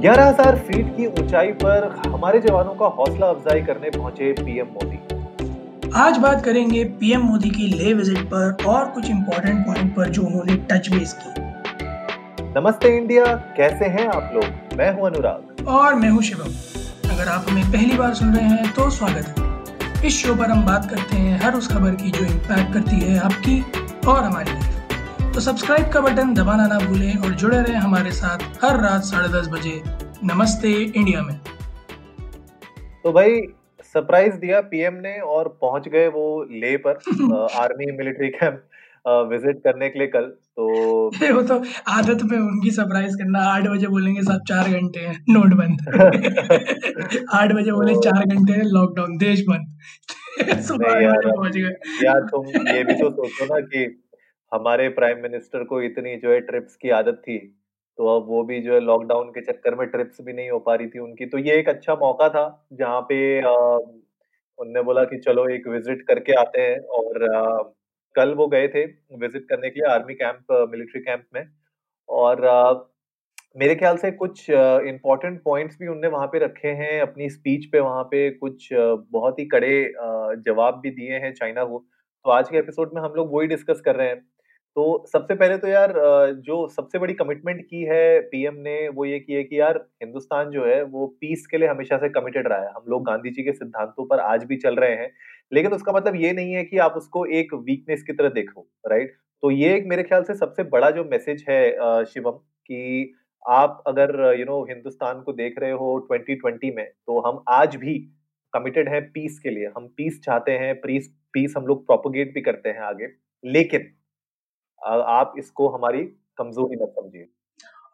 ग्यारह हज़ार फीट की ऊंचाई पर हमारे जवानों का हौसला अफजाई करने पहुँचे पीएम मोदी। आज बात करेंगे पीएम मोदी की ले विज़िट पर और कुछ इंपॉर्टेंट पॉइंट पर जो उन्होंने टच बेस की। नमस्ते इंडिया कैसे हैं आप लोग? मैं हूँ अनुराग। और मैं हूँ शिवम। अगर आप हमें पहली बार सुन रहे हैं तो स्वागत है। इस शो पर हम बात करते हैं हर उस खबर की जो इम्पैक्ट करती है आपकी और हमारी तो सब्सक्राइब का बटन दबाना ना भूलें और जुड़े रहें हमारे साथ हर रात साढ़े दस बजे नमस्ते इंडिया में। तो भाई सरप्राइज़ दिया पीएम ने और पहुँच गए वो ले पर आर्मी मिलिट्री कैंप विज़िट करने के लिए कल तो वो तो आदत में उनकी सरप्राइज़ करना आठ बजे बोलेंगे सब चार घंटे हैं नोट बंद। आठ बजे बोले तो चार घंटे हैं लॉकडाउन देश बंद। सुबह यार, यार तुम ये भी तो सोचो ना कि हमारे प्राइम मिनिस्टर को इतनी जो है ट्रिप्स की आदत थी तो अब वो भी जो है लॉकडाउन के चक्कर में ट्रिप्स भी नहीं हो पा रही थी उनकी। तो ये एक अच्छा मौका था जहाँ पे उनने बोला कि चलो एक विज़िट करके आते हैं और आ, कल वो गए थे विज़िट करने के लिए आर्मी कैंप मिलिट्री कैंप में। और आ, मेरे ख्याल से कुछ इम्पोर्टेंट पॉइंट्स भी उनने वहाँ पे रखे हैं अपनी स्पीच पे वहाँ पे कुछ बहुत ही कड़े जवाब भी दिए हैं चाइना को। तो आज के एपिसोड में हम लोग वही डिस्कस कर रहे हैं। तो सबसे पहले तो यार जो सबसे बड़ी कमिटमेंट की है पीएम ने, वो ये की है कि यार, हिंदुस्तान जो है, वो पीस के लिए हमेशा से कमिटेड रहा है। हम लोग गांधी जी के सिद्धांतों पर आज भी चल रहे हैं। लेकिन उसका मतलब ये नहीं है कि आप उसको एक वीकनेस की तरह देखो राइट तो ये एक मेरे ख्याल से सबसे बड़ा जो मैसेज है शिवम, कि आप अगर यू नो हिंदुस्तान को देख रहे हो 2020 में तो हम आज भी कमिटेड हैं पीस के लिए। हम पीस चाहते हैं पीस पीस हम लोग प्रोपोगेट भी करते हैं आगे। लेकिन आप इसको हमारी कमज़ोरी मत समझिए।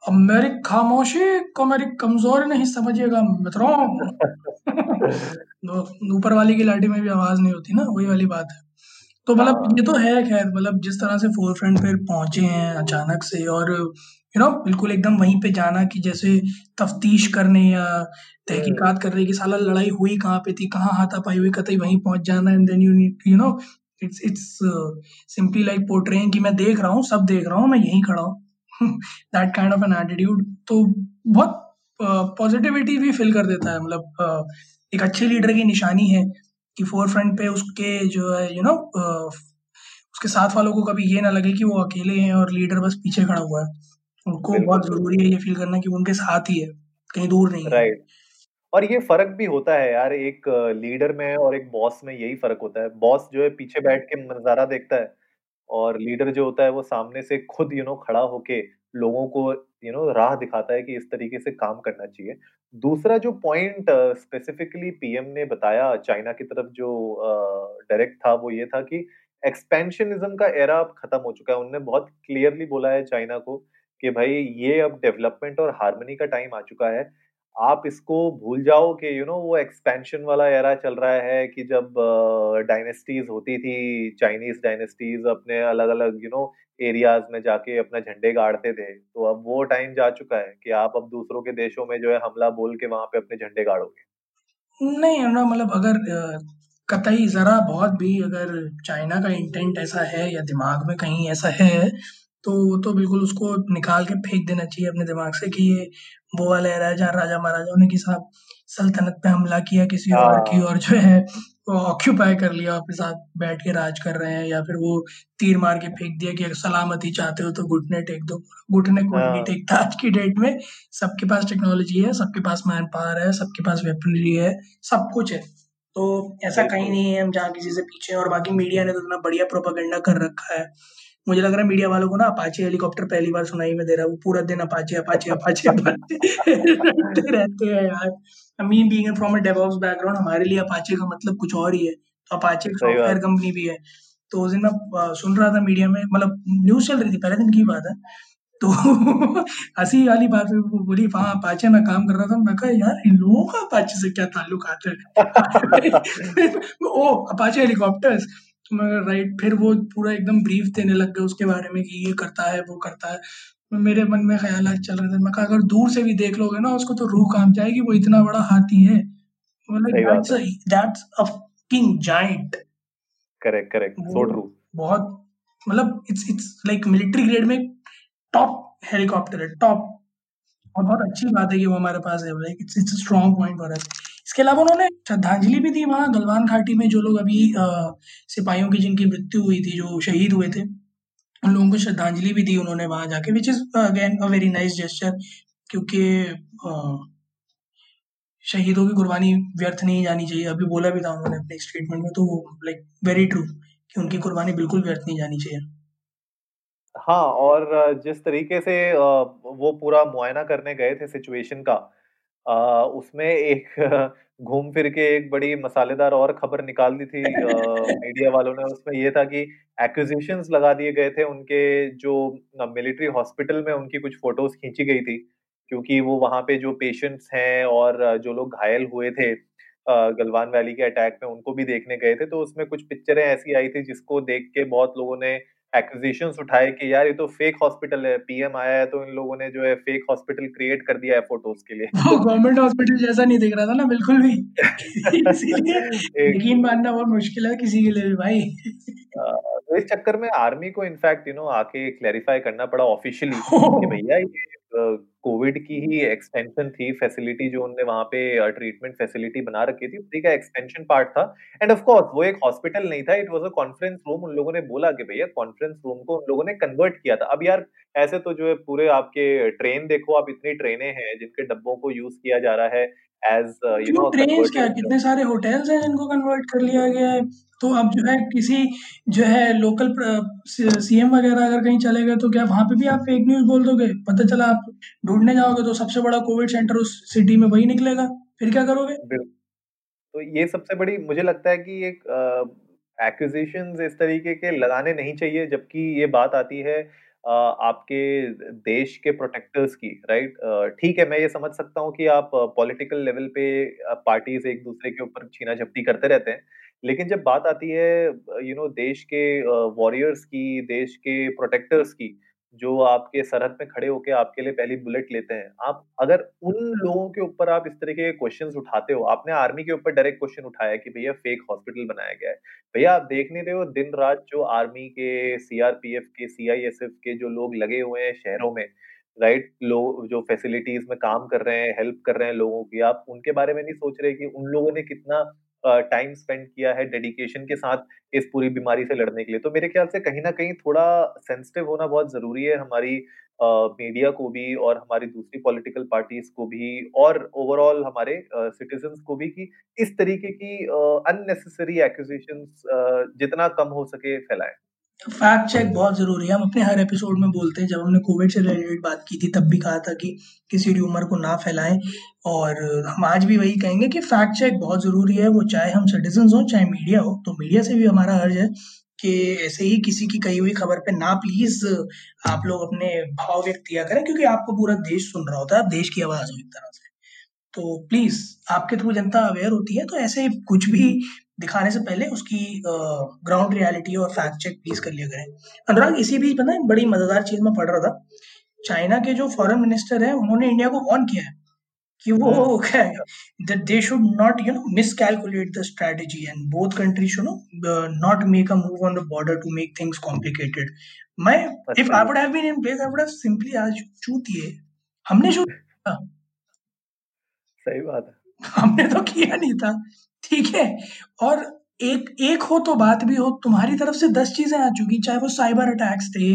मेरी खामोशी को मेरी कमज़ोरी नहीं समझिएगा मित्रों। ऊपर वाली की लाठी में भी आवाज़ नहीं होती ना वही वाली बात है। तो मतलब हाँ। ये तो है खैर मतलब जिस तरह से फोर फ्रंट पे पहुँचे हैं अचानक से और यू नो बिल्कुल एकदम वहीं पे जाना कि जैसे तफ्तीश करने या तहकीकात कर रहे कि साला लड़ाई हुई कहाँ पे थी कहाँ हाथापाई हुई कतई वहीं पहुँच जाना and then you need you know it's it's simply like portraying कि मैं देख रहा हूँ सब देख रहा हूँ मैं यहीं खड़ा हूँ। That kind of an attitude तो बहुत पॉजिटिविटी uh, भी फील कर देता है मतलब uh, एक अच्छे लीडर की निशानी है कि फोर फ्रंट पे उसके जो है you you no know, uh, उसके साथ वालों को कभी ये ना लगे कि वो अकेले हैं और लीडर बस पीछे खड़ा हुआ है। उनको बहुत ज़रूरी है ये फील करना कि उनके साथ ही है कहीं दूर नहीं राइट right. और ये फ़र्क भी होता है यार, एक लीडर में और एक बॉस में यही फ़र्क होता है। बॉस जो है पीछे बैठ के नज़ारा देखता है और लीडर जो होता है वो सामने से खुद, यू नो, खड़ा होके लोगों को, यू नो, राह दिखाता है कि इस तरीके से काम करना चाहिए। दूसरा जो पॉइंट स्पेसिफिकली पीएम ने बताया चाइना की तरफ़ जो डायरेक्ट था वो ये था कि एक्सपेंशनिज्म का एरा अब खत्म हो चुका है। उनने बहुत क्लियरली बोला है चाइना को कि भाई ये अब डेवलपमेंट और हारमोनी का टाइम आ चुका है। आप इसको भूल जाओ कि यू नो वो एक्सपेंशन वाला एरा चल रहा है कि जब डायनेस्टीज होती थी चाइनीज़ डायनेस्टीज अपने अलग अलग यू नो एरियाज़ में जाके अपना झंडे गाड़ते थे तो अब वो टाइम जा चुका है कि आप अब दूसरों के देशों में जो है हमला बोल के वहाँ पे अपने झंडे गाड़ोगे। नहीं ना मतलब अगर कतई जरा बहुत भी अगर चाइना का इंटेंट ऐसा है या दिमाग में कहीं ऐसा है तो वो तो बिल्कुल उसको निकाल के फेंक देना चाहिए अपने दिमाग से कि ये वो वाला एरा है जहाँ राजा महाराजाओं ने किसी सल्तनत पे हमला किया किसी और की हाँ। और जो है वो ऑक्यूपाई कर लिया अपने साथ बैठ के राज कर रहे हैं या फिर वो तीर मार के फेंक दिया कि अगर सलामती चाहते हो तो घुटने टेक दो। घुटने को नहीं हाँ। टेकता आज की डेट में। सबके पास टेक्नोलॉजी है सबके पास मैन पावर है सबके पास वेपनरी है सब कुछ है। तो ऐसा कहीं नहीं है हम जहाँ किसी से पीछे और बाकी मीडिया ने तो इतना बढ़िया प्रोपागेंडा कर रखा है। मुझे लग रहा है मीडिया वालों को ना अपाचे हेलीकॉप्टर पहली बार सुनाई में दे रहा है। वो पूरा दिन अपाचे अपाचे अपाचे अपाचे रहते हैं यार। Me being from a DevOps background हमारे लिए अपाचे का मतलब कुछ और ही है। तो अपाचे एक सॉफ्टवेयर कंपनी भी है। तो उस दिन मैं सुन रहा था मीडिया में मतलब न्यूज़ चल रही थी पहले दिन की बात है। तो हँसी वाली बात बोली वहाँ अपाचे में काम कर रहा था। मैं कहा यार इन लोगों का अपाचे से क्या ताल्लुक आते हैं? ओ अपाचे हेलीकॉप्टर्स मगर राइट फिर वो पूरा एकदम ब्रीफ देने लग गए उसके बारे में कि ये करता है वो करता है। मेरे मन में ख्याल चल रहे थे। मैं कहा अगर दूर से भी देख लोगे ना उसको तो रूह काम जाएगी वो इतना बड़ा हाथी है। करेक्ट करेक्ट सो ट्रू बहुत मतलब it's it's like military grade में टॉप हेलीकॉप्टर है टॉप और बहुत अच्छी बात है कि वो हमारे पास है। Like it's it's a point for us. इसके अलावा उन्होंने श्रद्धांजलि भी दी वहाँ गलवान घाटी में जो लोग अभी सिपाहियों की जिनकी मृत्यु हुई थी, जो शहीद हुए थे, उन लोगों को श्रद्धांजलि भी दी उन्होंने वहाँ जाके which is again a very nice gesture क्योंकि शहीदों की कुर्बानी व्यर्थ नहीं जानी चाहिए। अभी बोला भी था उन्होंने अपने स्टेटमेंट में तो लाइक वेरी ट्रू कि उनकी कुर्बानी बिल्कुल व्यर्थ नहीं जानी चाहिए। हाँ, और जिस तरीके से वो पूरा मुआयना करने गए थे सिचुएशन का उसमें एक घूम फिर के एक बड़ी मसालेदार और खबर निकाल दी थी मीडिया वालों ने। उसमें ये था कि एक्यूज़ेशन्स लगा दिए गए थे उनके जो मिलिट्री हॉस्पिटल में उनकी कुछ फ़ोटोज़ खींची गई थी, क्योंकि वो वहाँ पे जो पेशेंट्स हैं और जो लोग घायल हुए थे गलवान वैली के अटैक में उनको भी देखने गए थे, तो उसमें कुछ पिक्चरें ऐसी आई थी जिसको देख के बहुत लोगों ने एक्यूज़ेशन्स उठाए कि यार ये तो फेक हॉस्पिटल है, पीएम आया है तो इन लोगों ने जो है फेक हॉस्पिटल क्रिएट कर दिया है फ़ोटोज़ के लिए। वो गवर्नमेंट हॉस्पिटल जैसा नहीं दिख रहा था ना बिल्कुल भी इसीलिए यकीन मानना बहुत मुश्किल है किसी के लिए भी भाई। तो इस चक्कर में आर्मी को इनफैक्ट यू नो आके क्लैरिफाई करना पड़ा ऑफ़िशियली कि भैया ये कोविड की ही एक्सटेंशन थी फैसिलिटी जो उन्होंने वहाँ पे ट्रीटमेंट फैसिलिटी बना रखी थी, उसी का एक्सटेंशन पार्ट था एंड ऑफ़ कोर्स वो एक हॉस्पिटल नहीं था, it was a conference room उन लोगों ने बोला कि भैया कॉन्फ्रेंस रूम को उन लोगों ने कन्वर्ट किया था। अब यार ऐसे तो जो है पूरे आपके ट्रेन देखो आप इतनी ट्रेनें हैं जिनके डब्बों को यूज़ किया जा रहा है एज़ यू नो ट्रेन्स क्या कितने सारे होटल्स हैं जिनको कन्वर्ट कर लिया गया है। तो अब जो है किसी जो है लोकल सीएम वगैरह अगर कहीं चले गए तो क्या वहाँ पे भी आप फेक न्यूज़ बोल दोगे? पता चला आप ढूँढने जाओगे तो सबसे बड़ा कोविड सेंटर उस सिटी में वही निकलेगा, फिर क्या करोगे? तो ये सबसे बड़ी मुझे लगता है कि एक एक्यूज़ेशन्स इस तरीके के लगाने नहीं चाहिए जबकि ये बात आती है आपके देश के प्रोटेक्टर्स की, राइट? ठीक है, मैं ये समझ सकता हूँ कि आप पॉलिटिकल लेवल पे पार्टीज़ एक-दूसरे के ऊपर छीना-झपटी करते रहते हैं। लेकिन जब बात आती है यू नो देश के वॉरियर्स की, देश के प्रोटेक्टर्स की, जो आपके सरहद पे खड़े होके आपके लिए पहली बुलेट लेते हैं, आप अगर उन लोगों के ऊपर आप इस तरीके के क्वेश्चन्स उठाते हो, आपने आर्मी के ऊपर डायरेक्ट क्वेश्चन उठाया कि भैया फेक हॉस्पिटल बनाया गया है। भैया आप देख नहीं रहे हो दिन-रात जो आर्मी के, सीआरपीएफ के, सीआईएसएफ के जो लोग लगे हुए हैं शहरों में, राइट? लोग जो फैसिलिटीज़ में काम कर रहे हैं, हेल्प कर रहे हैं लोगों की, आप उनके बारे में नहीं सोच रहे कि उन लोगों ने कितना टाइम स्पेंड किया है डेडिकेशन के साथ इस पूरी बीमारी से लड़ने के लिए। तो मेरे ख्याल से कहीं ना कहीं थोड़ा सेंसिटिव होना बहुत ज़रूरी है हमारी मीडिया को भी और हमारी दूसरी पॉलिटिकल पार्टीज़ को भी और ओवरऑल हमारे सिटीजन्स को भी कि इस तरीके की अननेसेसरी एक्यूज़ेशन्स अ, जितना कम हो सके फैलाएँ। फैक्ट चेक बहुत ज़रूरी है। हम अपने हर एपिसोड में बोलते हैं, जब हमने कोविड से रिलेटेड बात की थी, तब भी कहा था कि किसी र्यूमर को ना फैलाएँ और हम आज भी वही कहेंगे कि फैक्ट चेक बहुत ज़रूरी है, वो चाहे हम सिटीजन हों, चाहे मीडिया हो। तो मीडिया से भी हमारा अर्ज़ है कि ऐसे ही किसी की कही हुई खबर पे ना प्लीज़ आप लोग अपने भाव व्यक्त किया करें क्योंकि आपको पूरा देश सुन रहा होता है, आप देश की आवाज़ हो एक तरह से। तो प्लीज़ आपके थ्रू जनता अवेयर होती है, तो ऐसे कुछ भी दिखाने से पहले उसकी ग्राउंड रियलिटी और फैक्ट चेक प्लीज़ कर लिया करें। अनुराग इसी बीच पता है बड़ी मज़ेदार चीज़ मैं पढ़ रहा था, चाइना के जो फॉरेन मिनिस्टर हैं, उन्होंने इंडिया को वार्न किया है कि वो क्या है अच्छा। They should not you know miscalculate the strategy and both countries should no not make a move on the border to make things complicated. मैं if I would have been in place I would have simply आज asked चूतिए हमने shoot किया सही बात है। हमने तो किया नहीं था, ठीक है? और एक एक हो तो बात भी हो, तुम्हारी तरफ़ से 10 चीज़ें आ चुकी, चाहे वो साइबर अटैक्स थे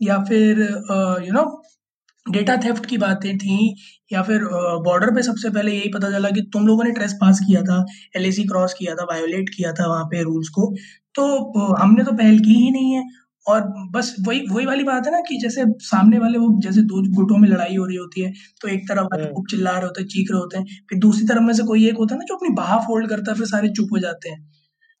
या फिर यू नो डेटा थेफ्ट की बातें थी या फिर बॉर्डर पे सबसे पहले यही पता चला कि तुम लोगों ने ट्रेस पास किया था, एलएसी क्रॉस किया था, वायोलेट किया था वहाँ पे रूल्स को, तो हमने तो पहल की ही नहीं है। और बस वही वही वाली बात है ना कि जैसे सामने वाले वो जैसे 2 गुटों में लड़ाई हो रही होती है, तो एक तरफ़ वाले खूब चिल्ला रहे होते हैं, चीख रहे होते हैं, फिर दूसरी तरफ़ में से कोई एक होता है ना जो अपनी बाँह फ़ोल्ड करता है, फिर सारे चुप हो जाते हैं।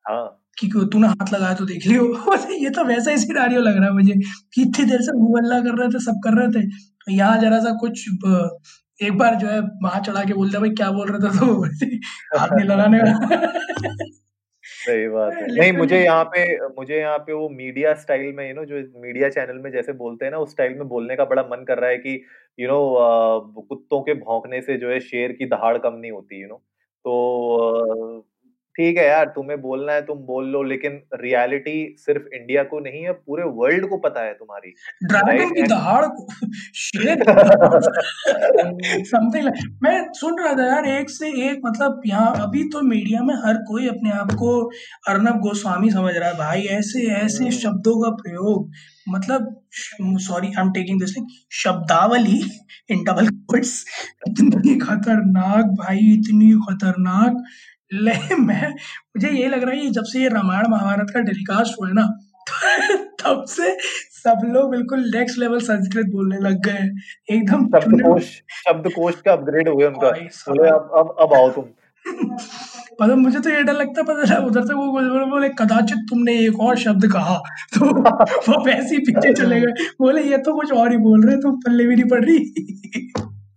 हाँ। कि तूने हाथ लगाया तो देख लियो। ये तो वैसा ही सिनेरियो लग रहा है मुझे कि इतनी देर से हूँ हल्ला कर रहे थे, सब कर रहे थे। तो यहाँ ज़रा-सा कुछ एक बार जो है वहाँ चढ़ा के बोलते "भाई क्या बोल रहे थे?" तो हाथ नहीं लगाने का। सही बात है। नहीं लिटरली मुझे यहाँ पे मुझे यहाँ पे वो मीडिया स्टाइल में यू नो जो मीडिया चैनल में जैसे बोलते हैं ना, उस स्टाइल में बोलने का बड़ा मन कर रहा है कि यू नो कुत्तों के भौंकने से जो है शेर की दहाड़ कम नहीं होती, यू नो। तो ठीक है यार तुम्हें बोलना है तुम बोल लो लेकिन रियलिटी सिर्फ़ इंडिया को नहीं है पूरे वर्ल्ड को पता है तुम्हारी ड्रैगन की दहाड़ को समथिंग मैं सुन रहा था यार एक से एक मतलब यहाँ अभी तो मीडिया में हर कोई अपने आप को अर्नब गोस्वामी समझ रहा है भाई ऐसे ऐसे हम्म। शब्दों का प्रयोग मतलब sorry I am taking this शब्दावली इन डबल कोट्स इतनी खतरनाक भाई इतनी खतरनाक ले मैं मुझे ये लग रहा है कि जब से ये रामायण महाभारत का टेलीकास्ट हुआ है ना तब से सब लोग बिल्कुल नेक्स्ट लेवल संस्कृत बोलने लग गए एकदम शब्दकोश शब्दकोश का अपग्रेड हुए उनका। बोले अब अब अब आओ तुम। मतलब मुझे तो ये डर लगता पता है उधर से वो बोले बोले कदाचित तुमने एक और शब्द कहा। तो वो वैसे ही पीछे चले गए। बोले ये तो कुछ और ही बोल रहे तुम पल्ले भी नहीं पड़ रही?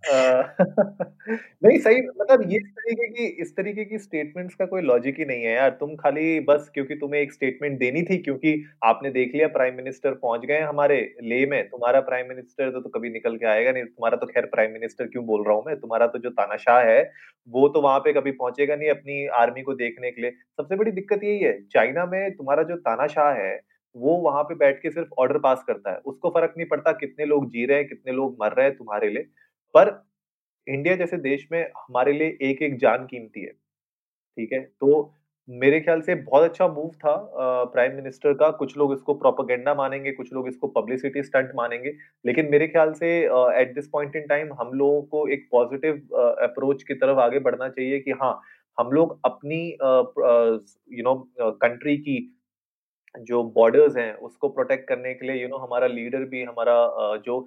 नहीं सही मतलब ये इस तरीके की इस तरीके की स्टेटमेंट्स का कोई लॉजिक ही नहीं है यार। तुम खाली बस क्योंकि तुम्हें एक स्टेटमेंट देनी थी क्योंकि आपने देख लिया प्राइम मिनिस्टर पहुँच गए हमारे ले में। तुम्हारा प्राइम मिनिस्टर तो, तो कभी निकल के आएगा नहीं। तुम्हारा तो खैर प्राइम मिनिस्टर क्यों बोल रहा हूँ मैं? तुम्हारा तो जो तानाशाह है वो तो वहाँ पे कभी पहुंचेगा नहीं अपनी आर्मी को देखने के लिए। सबसे बड़ी दिक्कत यही है चाइना में तुम्हारा जो तानाशाह है वो वहाँ पे बैठ के सिर्फ़ ऑर्डर पास करता है। उसको फ़र्क नहीं पड़ता कितने लोग जी रहे हैं कितने लोग मर रहे हैं तुम्हारे लिए। पर इंडिया जैसे देश में हमारे लिए एक-एक जान कीमती है, ठीक है? तो मेरे ख्याल से बहुत अच्छा मूव था प्राइम मिनिस्टर का, कुछ लोग इसको प्रोपेगेंडा मानेंगे, कुछ लोग इसको पब्लिसिटी स्टंट मानेंगे, लेकिन मेरे ख्याल से at this point in time हम लोगों को एक पॉजिटिव अप्रोच की तरफ़ आगे बढ़ना चाहिए कि हाँ, हम लोग अपनी यू नो कंट्री की जो बॉर्डर्स हैं, उसको प्रोटेक्ट करने के लिए यू you नो know, हमारा लीडर भी हमारा uh, जो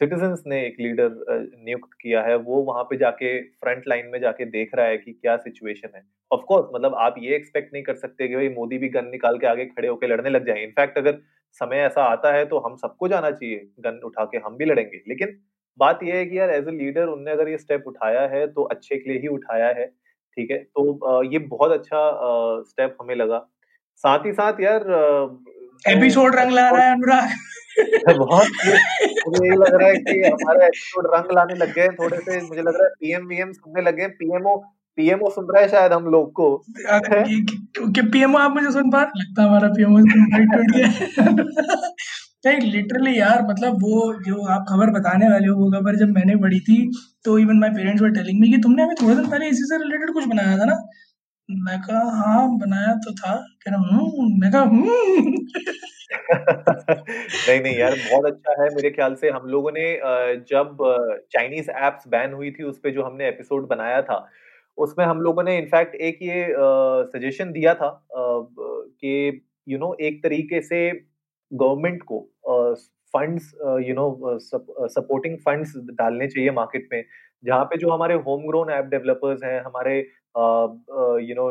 सिटीजन्स ने एक लीडर नियुक्त किया है, वो वहाँ पे जाके फ्रंट लाइन में जाके देख रहा है कि क्या सिचुएशन है। ऑफ़ कोर्स मतलब आप ये एक्सपेक्ट नहीं कर सकते कि भाई मोदी भी गन निकाल के आगे खड़े होकर लड़ने लग जाए। इनफैक्ट अगर समय ऐसा आता है तो हम सबको जाना चाहिए गन उठा के, हम भी लड़ेंगे। लेकिन बात यह है कि यार एज ए लीडर उनने अगर ये स्टेप उठाया है तो अच्छे के लिए ही उठाया है, ठीक है? तो ये बहुत अच्छा स्टेप हमें लगा। साथ ही साथ यार एपिसोड रंग ला रहा है अनुराग। बहुत मुझे ये लग रहा है कि हमारे एपिसोड रंग लाने लग गए थोड़े से। मुझे लग रहा है पीएम वीएम सुनने लगे पीएमओ पीएमओ सुन रहा है शायद हम लोग को। क्योंकि पीएमओ आप मुझे सुन पा लगता है हमारा पीएमओ टूट गया नहीं लिटरली यार मतलब वो जो आप खबर बताने वाले हो वो खबर जब मैंने पढ़ी थी तो even my parents were telling me कि तुमने अभी थोड़े दिन पहले इसी से रिलेटेड कुछ बनाया था ना? मैं कहा हाँ बनाया तो था। कह रहा हूँ मैं कहा हूँ नहीं, नहीं यार बहुत अच्छा है मेरे ख्याल से। हम लोगों ने जब चाइनीज़ एप्स बैन हुई थी उस पे जो हमने एपिसोड बनाया था, उसमें हम लोगों ने इनफैक्ट एक ये सजेशन दिया था कि यू नो एक तरीके से गवर्नमेंट को funds you know supporting funds डालने चाहिए मार्केट में, जहाँ पे जो हमारे होम ग्रोन ऐप डेवलपर्स हैं, हमारे यू नो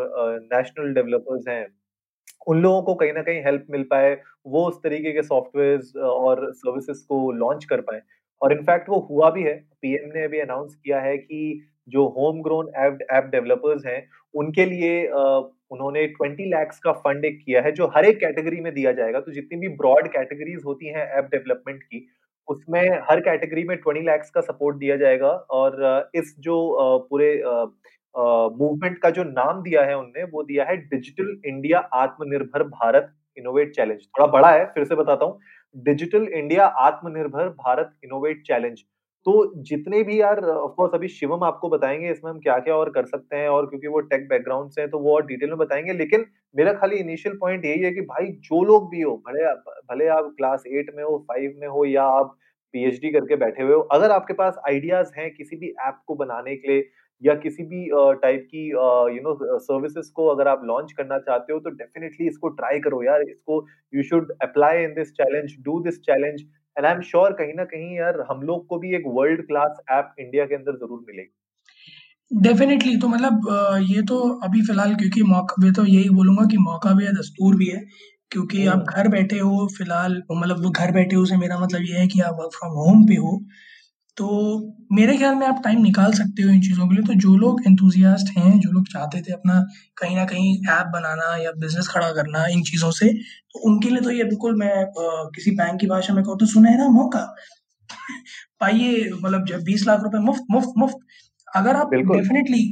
नेशनल डेवलपर्स हैं उन लोगों को कहीं ना कहीं हेल्प मिल पाए, वो उस तरीके के सॉफ्टवेयर्स और सर्विसेज़ को लॉन्च कर पाए और इनफैक्ट वो हुआ भी है। पीएम ने अभी अनाउंस किया है कि जो होम ग्रोन ऐप डेवलपर्स हैं, उनके लिए उन्होंने 20 लैक्स का फंड एक किया है, जो हर एक कैटेगरी में दिया जाएगा। तो जितनी भी ब्रॉड कैटेगरीज़ होती हैं ऐप डेवलपमेंट की, उसमें हर कैटेगरी में 20 लैक्स का सपोर्ट दिया जाएगा और इस जो पूरे मूवमेंट का जो नाम दिया है उनने वो दिया है डिजिटल इंडिया आत्मनिर्भर भारत इनोवेट चैलेंज। थोड़ा बड़ा है फिर से बताता हूँ। डिजिटल इंडिया आत्मनिर्भर भारत इनोवेट चैलेंज। तो जितने भी यार ऑफकोर्स अभी शिवम आपको बताएँगे इसमें हम क्या क्या और कर सकते हैं और क्योंकि वो टेक बैकग्राउंड से हैं तो वो और डिटेल में बताएँगे। लेकिन मेरा खाली इनिशियल पॉइंट यही है कि भाई, जो लोग भी हो, भले भले आप क्लास एट में हो फाइव में हो या आप पीएचडी करके बैठे हुए हो, अगर आपके पास आइडियाज़ हैं किसी भी ऐप को बनाने के लिए या किसी भी टाइप की यू नो सर्विसेज़ को अगर आप लॉन्च करना चाहते हो तो डेफिनेटली इसको ट्राई करो यार। इसको you should apply in this challenge do this challenge and I am sure कहीं ना कहीं यार हम लोग को भी एक वर्ल्ड क्लास ऐप इंडिया के अंदर ज़रूर मिलेगी। डेफिनेटली तो मतलब ये तो अभी फ़िलहाल क्योंकि मौका मैं तो यही बोलूँगा कि मौका भी है दस्तूर भी है क्योंकि आप घर बैठे हो फ़िलहाल मतलब वो घर बैठे हो से मेरा मतलब ये है कि आप वर्क फ्रॉम होम पे हो तो मेरे ख्याल में आप टाइम निकाल सकते हो इन चीज़ों के लिए, तो जो लोग एंथुसियास्ट हैं, जो लोग चाहते थे अपना कहीं न कहीं ऐप बनाना या बिज़नेस खड़ा करना इन चीज़ों से, तो उनके लिए तो ये बिल्कुल मैं किसी बैंक की भाषा में कहूँ तो सुनहरा मौका। पाइए मतलब जब बीस लाख रुपए मुफ़्त, मुफ़्त, मुफ़्त। अगर आप डेफ़िनेटली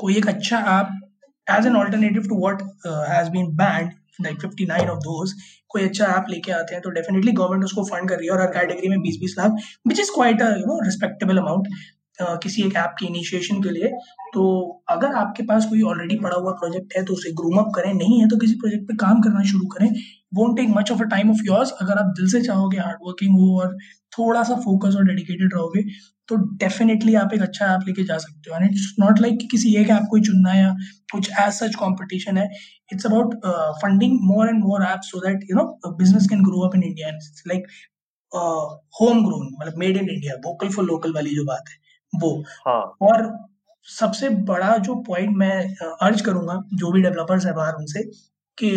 कोई एक अच्छा app as an alternative to what has been banned like 59 of those कोई अच्छा ऐप लेके आते हैं तो डेफिनेटली गवर्नमेंट उसको फंड कर रही है और हर कैटेगरी में बीस बीस lakh which is quite you know respectable amount किसी एक ऐप के इनिशिएशन के लिए। तो अगर आपके पास कोई ऑलरेडी पड़ा हुआ प्रोजेक्ट है तो उसे ग्रूम अप करें, नहीं है तो किसी प्रोजेक्ट पे काम करना शुरू करें। Won't take much of a time of yours अगर आप दिल से चाहोगे हार्ड वर्किंग हो और थोड़ा सा फोकस और डेडिकेटेड रहोगे तो डेफिनेटली आप एक अच्छा ऐप लेके जा सकते हो। एंड इट्स नॉट लाइक किसी एक ऐप को ही चुनना या कुछ एज सच कॉम्पिटिशन है। It's about funding more and more app so that you know business can grow up in India like home grown मतलब made in India vocal for local वाली जो बात है वो। हाँ। और सबसे बड़ा जो पॉइंट मैं अर्ज़ करूँगा जो भी डेवलपर्स है बाहर उनसे कि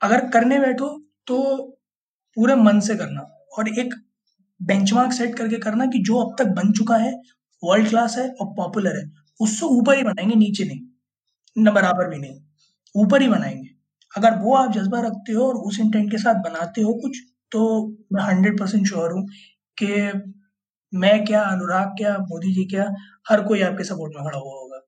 अगर करने बैठो तो पूरे मन से करना। और एक बेंचमार्क सेट करके करना कि जो अब तक बन चुका है वर्ल्ड क्लास है और पॉपुलर है, उससे ऊपर ही बनाएँगे, नीचे नहीं, न बराबर भी नहीं, ऊपर ही बनाएँगे। अगर वो आप जज्बा रखते हो और उस इंटेंट के साथ बनाते हो कुछ तो मैं हंड्रेड परसेंट श्योर हूँ कि मैं क्या, अनुराग क्या, मोदी जी क्या, हर कोई आपके सपोर्ट में खड़ा हुआ होगा।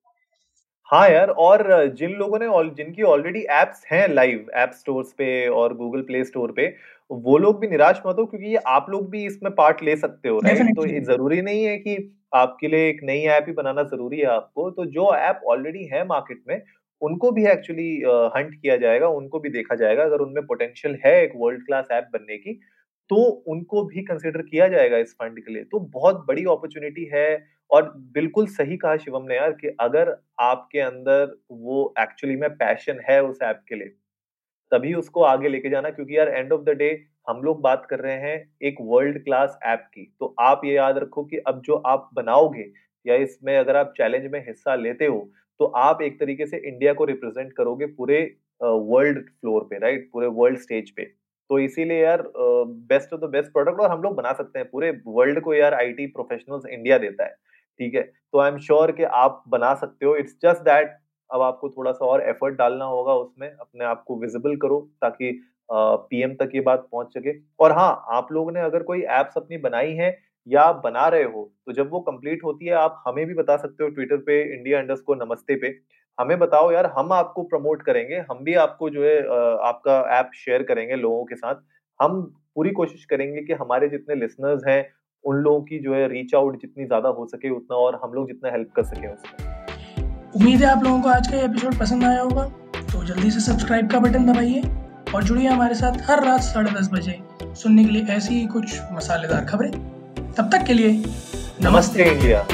हाँ यार, और जिन लोगों ने जिनकी ऑलरेडी एप्स हैं लाइव ऐप स्टोर्स पे और गूगल प्ले स्टोर पे वो लोग भी निराश मत हो क्योंकि ये आप लोग भी इसमें पार्ट ले सकते हो राइट तो ये ज़रूरी नहीं है कि आपके लिए एक नई ऐप ही बनाना ज़रूरी है आपको। तो जो ऐप ऑलरेडी है मार्केट में उनको भी एक्चुअली हंट किया जाएगा उनको भी देखा जाएगा। अगर उनमें पोटेंशियल है एक वर्ल्ड क्लास ऐप बनने की तो उनको भी कंसिडर किया जाएगा इस फंड के लिए। तो बहुत बड़ी अपॉर्चुनिटी है और बिल्कुल सही कहा शिवम ने यार कि अगर आपके अंदर वो एक्चुअली में पैशन है उस ऐप के लिए तभी उसको आगे लेके जाना, क्योंकि यार एंड ऑफ़ द डे हम लोग बात कर रहे हैं एक वर्ल्ड क्लास ऐप की। तो आप ये याद रखो कि अब जो आप बनाओगे या इसमें अगर आप चैलेंज में हिस्सा लेते हो तो आप एक तरीके से इंडिया को रिप्रेजेंट करोगे पूरे वर्ल्ड फ्लोर पे राइट पूरे वर्ल्ड स्टेज पे। तो इसीलिए यार best of the best product और हम लोग बना सकते हैं। पूरे वर्ल्ड को यार आईटी प्रोफेशनल्स इंडिया देता है, ठीक है? तो आई एम श्योर कि आप बना सकते हो। इट्स जस्ट दैट अब आपको थोड़ा सा और एफर्ट डालना होगा उसमें, अपने आप को विजिबल करो ताकि पीएम तक ये बात पहुँच सके। और हाँ आप लोगों ने अगर कोई एप्स अपनी बनाई है या बना रहे हो तो जब वो कंप्लीट होती है, आप हमें भी बता सकते हो ट्विटर पे इंडिया अंडर नमस्ते पे। हमें बताओ यार, हम आपको प्रमोट करेंगे, हम भी आपको जो है आपका ऐप शेयर करेंगे लोगों के साथ। हम पूरी कोशिश करेंगे कि हमारे जितने लिसनर्स हैं, उन लोगों की जो है रीच आउट जितनी ज़्यादा हो सके उतना और हम लोग जितना हेल्प कर सके उसमें उम्मीद है आप लोगों को आज का एपिसोड पसंद आया होगा। तो जल्दी से सब्सक्राइब का बटन दबाइए और जुड़िए हमारे साथ हर रात साढ़े दस बजे सुनने के लिए ऐसी ही कुछ मसालेदार खबरें। तब तक के लिए नमस्ते इंडिया।